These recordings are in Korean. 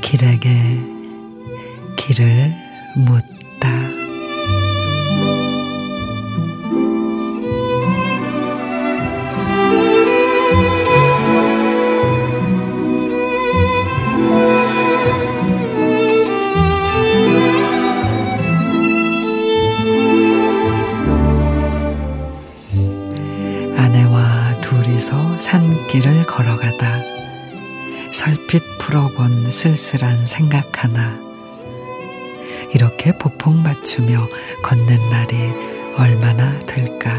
길에게 길을 묻다. 산길을 걸어가다 설핏 불어본 쓸쓸한 생각 하나. 이렇게 보폭 맞추며 걷는 날이 얼마나 될까?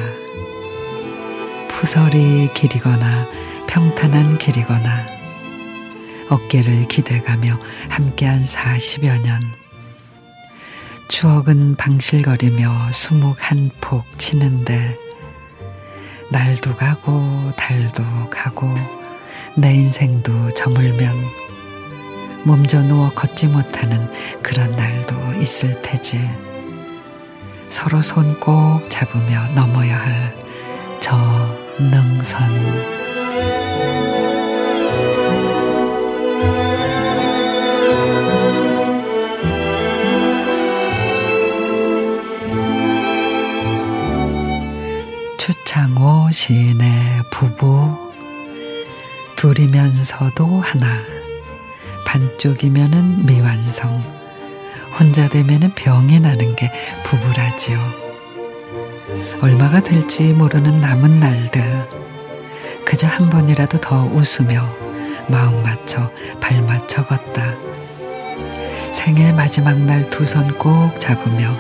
푸설이 길이거나 평탄한 길이거나 어깨를 기대가며 함께한 40여 년. 추억은 방실거리며 수묵 한폭 치는데 날도 가고 달도 가고 내 인생도 저물면 몸져 누워 걷지 못하는 그런 날도 있을 테지. 서로 손 꼭 잡으며 넘어야 할 저 능선. 추창호 시인의 부부. 둘이면서도 하나. 반쪽이면은 미완성. 혼자 되면은 병이 나는 게 부부라지요. 얼마가 될지 모르는 남은 날들. 그저 한 번이라도 더 웃으며 마음 맞춰 발 맞춰 걷다. 생애 마지막 날 두 손 꼭 잡으며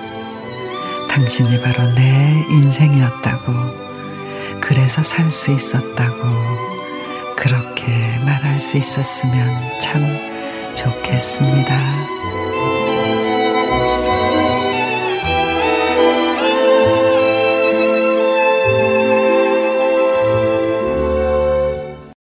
당신이 바로 내 인생이었다고 그래서 살 수 있었다고 그렇게 말할 수 있었으면 참 좋겠습니다.